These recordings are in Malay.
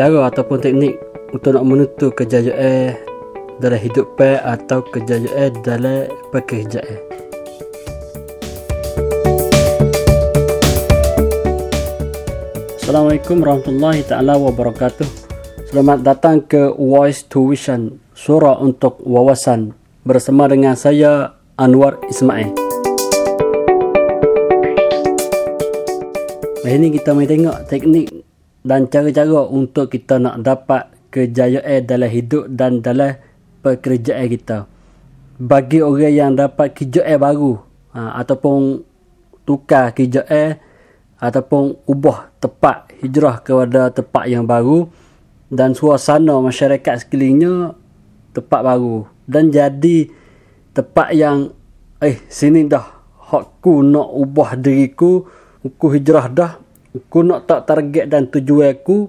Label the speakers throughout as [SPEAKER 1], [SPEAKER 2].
[SPEAKER 1] cara ataupun teknik untuk nak menutu kejayaan dalam hidup pe atau kejayaan dalam pekerjaan. Assalamualaikum warahmatullahi taala wabarakatuh. Selamat datang ke Voice Tuition, surah untuk wawasan bersama dengan saya Anwar Ismail. Hari ini kita mai tengok teknik dan cara-cara untuk kita nak dapat kejayaan dalam hidup dan dalam pekerjaan kita. Bagi orang yang dapat kejayaan baru ha, ataupun tukar kejayaan ataupun ubah tempat hijrah kepada tempat yang baru dan suasana masyarakat sekelilingnya tempat baru dan jadi tempat yang eh sini dah hakku nak ubah diriku aku hijrah dah Aku nak tak target dan tujuan aku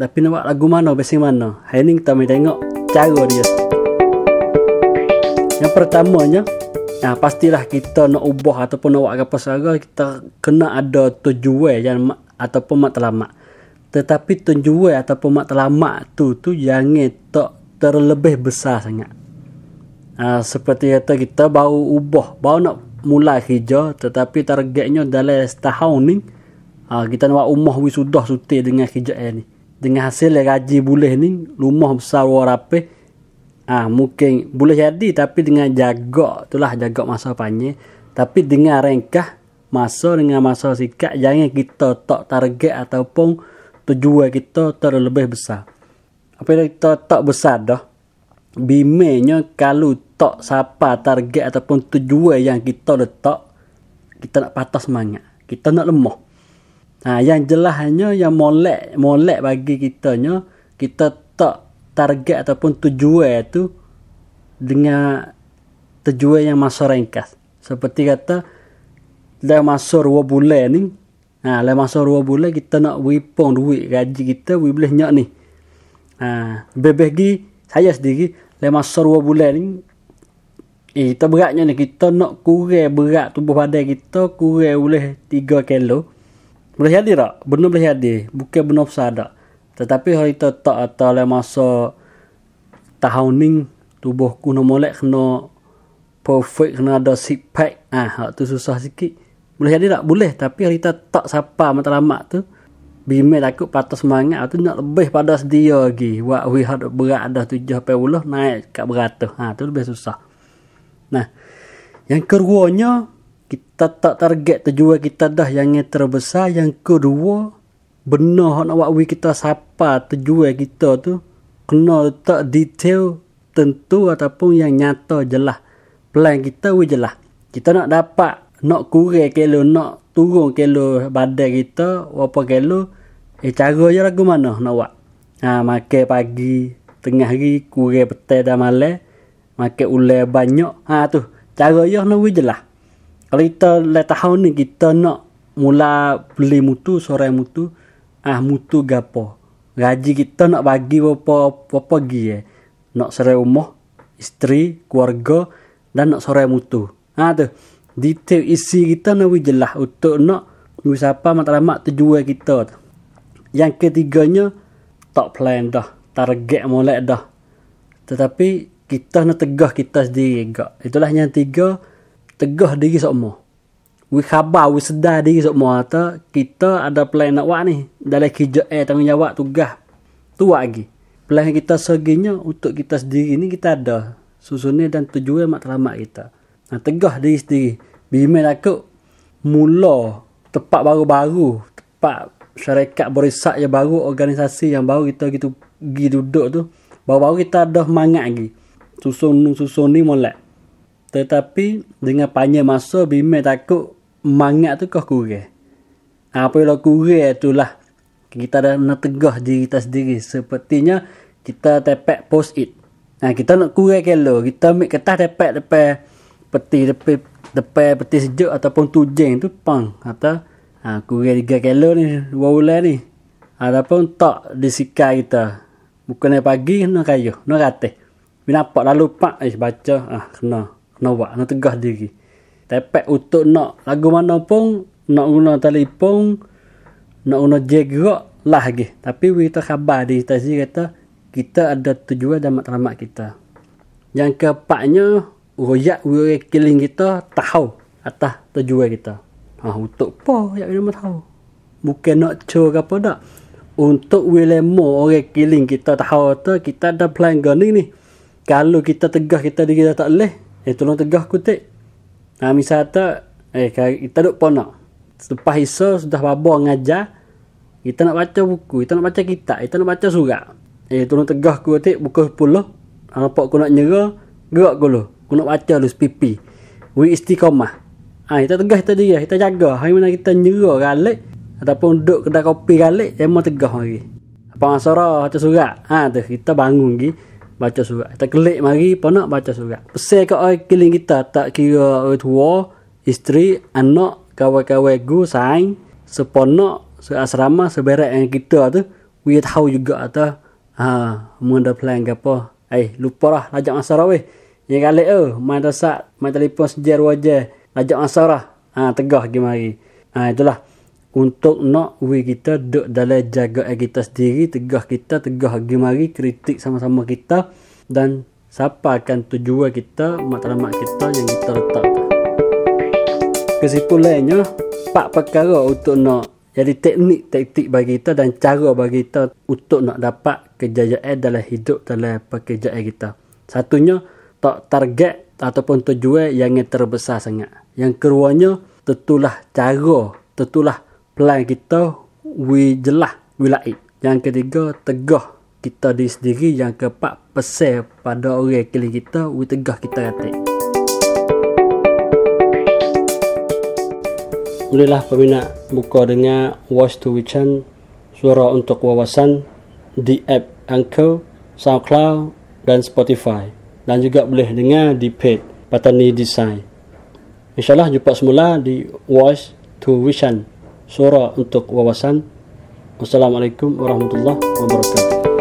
[SPEAKER 1] Tapi nak lagu mana, besi mana? Hari ni kita main tengok cara dia. Yang pertamanya nah, Pastilah kita nak ubah ataupun nak buat apa sahaja Kita kena ada tujuan yang ataupun matlamat. Tetapi tujuan ataupun matlamat tu tu Jangan tak terlebih besar sangat. Uh, Seperti kata kita baru ubah Baru nak mulai kerja Tetapi targetnya dalam setahun ni Ha, kita nak buat rumah sudah suti dengan kerjaan ni. Dengan hasil gaji boleh ni, rumah besar luar rapi. Ha, mungkin boleh jadi tapi dengan jaga, itulah jaga masa panjang. Tapi dengan rengkah masa dengan masa sikat, jangan kita tak target ataupun tujuan kita terlebih besar. Apabila kita tak besar dah, bimenya kalau tak siapa target ataupun tujuan yang kita letak, kita nak patah semangat. Kita nak lemah. Ha, yang jelas hanya yang molek molek bagi kita nya kita tak target ataupun tujuan tu dengan tujuan yang masa ringkas. Seperti kata dalam masa dua bulan ni, ha, dalam masa dua bulan kita nak wipong duit gaji kita, we boleh nyak ni. Ha, bebegi saya sendiri dalam masa dua bulan ni, eh, kita beratnya ni, kita nak kurang berat tubuh badan kita, kurang boleh tiga kilo. Boleh jadi tak? Benar boleh jadi. Bukan benar besar tak. Tetapi kalau kita tak atau dalam masa tahun ni, tubuhku nak molek kena perfect, kena ada six pack. Ah, ha, tu susah sikit. Boleh jadi tak? Boleh. Tapi kalau kita tak siapa matlamat tu, Bimel takut patah semangat tu nak lebih pada sedia lagi. Buat wihat berat ada tujuh puluh naik kat beratus. Ha, tu lebih susah. Nah, yang keduanya, kita tak target tujuan kita dah. Yang terbesar yang kedua benar nak buat we kita siapa tujuan kita tu kena letak detail tentu ataupun yang nyata jelas plan kita we jelas kita nak dapat nak kurang kilo nak turun kilo badan kita berapa kilo eh cara je lagu mana nak buat. Ha makan pagi tengah hari kurang petang dan malam makan ulai banyak. Ha tu. Cara je nak we jelas kalau kita le tahun ni kita nak mula beli mutu sore mutu ah mutu gapo. Gaji kita nak bagi apa apa pergi eh. Nak sore rumah isteri keluarga dan nak sore mutu. Ha tu. Detail isi kita nak jelas untuk nak siapa matlamat tujuan kita yang ketiganya tak plan dah target molek dah. Tetapi kita nak tegah kita sendiri gak itulah yang tiga tegah diri semua. We khabar, we sedar diri semua tu, kita ada plan nak buat ni. Dalam kerja eh, tanggungjawab tugas. Tu buat lagi. Plan kita seginya untuk kita sendiri ni kita ada. Susunnya dan tujuan matlamat kita. Nah, tegah diri sendiri. Bimbing aku mula tempat baru-baru. Tempat syarikat berisat yang baru, organisasi yang baru kita gitu pergi duduk tu. Baru-baru kita ada semangat lagi. Susun-susun ni mulai. Tetapi dengan panjang masa bimbing takut mangat tu kau kurang. Apa yang kurang itulah kita dah nak tegah diri kita sendiri. Sepertinya kita tepek post it. Nah, kita nak kurang kilo. Kita ambil kertas tepek depan peti depan depan peti sejuk ataupun tujeng tu pang. Atau ha, kurang 3 kilo ni dua bulan ni. Ataupun tak disikai kita. Bukan pagi nak kayu, nak ratih. Bila lalu pak eh baca ah kena buat, nak tegah diri. Tepek untuk nak lagu mana pun, nak guna telefon, nak guna jegerak, lah lagi. Tapi kita khabar di tadi kata kita ada tujuan dan matlamat kita. Yang keempatnya royak we killing kita tahu atas tujuan kita. Ha untuk apa yang kita tahu bukan nak cur apa tak? Untuk we lemo orang killing kita tahu kita ada plan gani ni. Kalau kita tegah kita diri kita tak boleh eh tolong tegah kutik ha misal tak eh kita duk ponak Selepas Isa sudah babor ngajar, kita nak baca buku, kita nak baca kitab, kita nak baca surat. Eh, tolong tegah aku atik buku 10. Nampak aku nak nyerah, gerak aku lu. Aku nak baca lu sepipi. We istiqamah. Ha, kita tegah kita dia, kita jaga. Hari mana kita nyerah galik, ataupun duduk kedai kopi dia mau tegah lagi. Apa masalah baca surat? Ha, tu, kita bangun lagi baca surat. Kita kelik mari, apa nak baca surat. Pesan ke orang keliling kita, tak kira orang tua, isteri, anak, kawan-kawan gu saing seponok seasrama seberat yang kita tu we tahu juga tu. Ha munda plan ke apa? Eh lupa lah lajak masarah weh yang kali oh main sak main telefon sejar wajah lajak masarah ha tegah gi mari. Ha itulah untuk nak we kita duk dalam jaga kita sendiri tegah kita tegah gi mari kritik sama-sama kita dan siapa akan tujuan kita matlamat kita yang kita letak kesimpulannya empat perkara untuk nak jadi teknik taktik bagi kita dan cara bagi kita untuk nak dapat kejayaan dalam hidup dalam pekerjaan kita. Satunya tak target ataupun tujuan yang terbesar sangat. Yang keduanya tentulah cara, tentulah plan kita we jelas, we laik. Yang ketiga tegah kita di sendiri. Yang keempat pesan pada orang kiri kita, we tegah kita katik. Bolehlah peminat buka dengan Watch to Wichan Suara untuk wawasan di app Anchor, SoundCloud dan Spotify dan juga boleh dengar di page Patani Design. InsyaAllah jumpa semula di Watch to Wichan Suara untuk wawasan. Wassalamualaikum warahmatullahi wabarakatuh.